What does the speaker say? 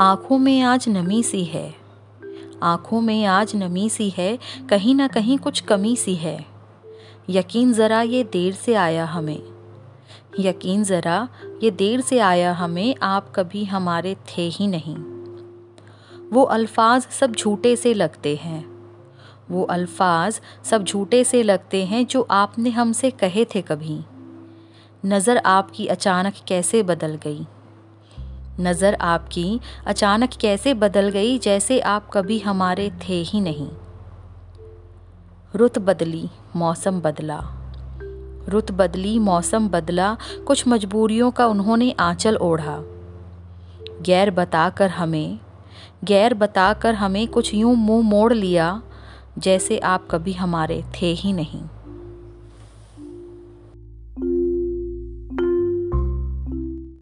आँखों में आज नमी सी है। आँखों में आज नमी सी है, कहीं ना कहीं कुछ कमी सी है। यकीन ज़रा ये देर से आया हमें। यकीन ज़रा ये देर से आया हमें, आप कभी हमारे थे ही नहीं। वो अल्फाज सब झूठे से लगते हैं। वो अल्फाज सब झूठे से लगते हैं जो आपने हमसे कहे थे कभी। नज़र आपकी अचानक कैसे बदल गई? नज़र आपकी अचानक कैसे बदल गई जैसे आप कभी हमारे थे ही नहीं। रुत बदली, मौसम बदला। रुत बदली, मौसम बदला, कुछ मजबूरियों का उन्होंने आंचल ओढ़ा। गैर बताकर हमें, गैर बताकर हमें कुछ यूँ मुँह मोड़ लिया जैसे आप कभी हमारे थे ही नहीं।